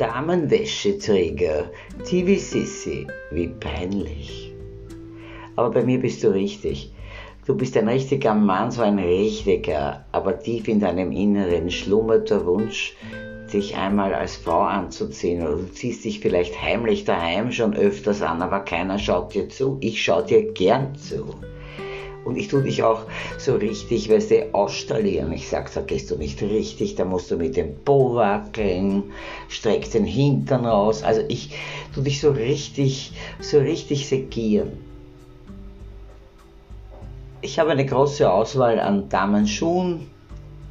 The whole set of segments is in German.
Damenwäscheträger, TV Sissi, wie peinlich. Aber bei mir bist du richtig. Du bist ein richtiger Mann, so ein richtiger, aber tief in deinem Inneren schlummert der Wunsch, dich einmal als Frau anzuziehen du ziehst dich vielleicht heimlich daheim schon öfters an, aber keiner schaut dir zu. Ich schau dir gern zu. Und ich tue dich auch so richtig, weißt du, ausstalieren. Ich sag, da gehst du nicht richtig, da musst du mit dem Po wackeln, streck den Hintern raus. Also ich tue dich so richtig, so richtig segieren. Ich habe eine große Auswahl an Damenschuhen,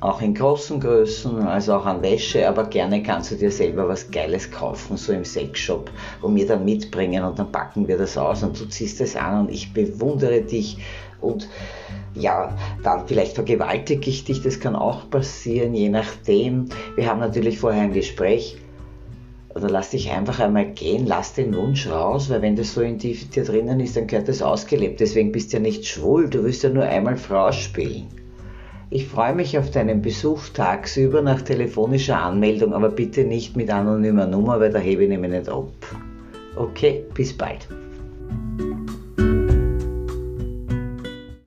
auch in großen Größen, also auch an Wäsche, aber gerne kannst du dir selber was Geiles kaufen, so im Sexshop und mir dann mitbringen und dann packen wir das aus und du ziehst es an und ich bewundere dich und ja, dann vielleicht vergewaltige ich dich, das kann auch passieren, je nachdem. Wir haben natürlich vorher ein Gespräch oder lass dich einfach einmal gehen, lass den Wunsch raus, weil wenn das so in dir drinnen ist, dann gehört das ausgelebt. Deswegen bist du ja nicht schwul, du willst ja nur einmal Frau spielen. Ich freue mich auf deinen Besuch tagsüber nach telefonischer Anmeldung, aber bitte nicht mit anonymer Nummer, weil da hebe ich nämlich nicht ab. Okay, bis bald.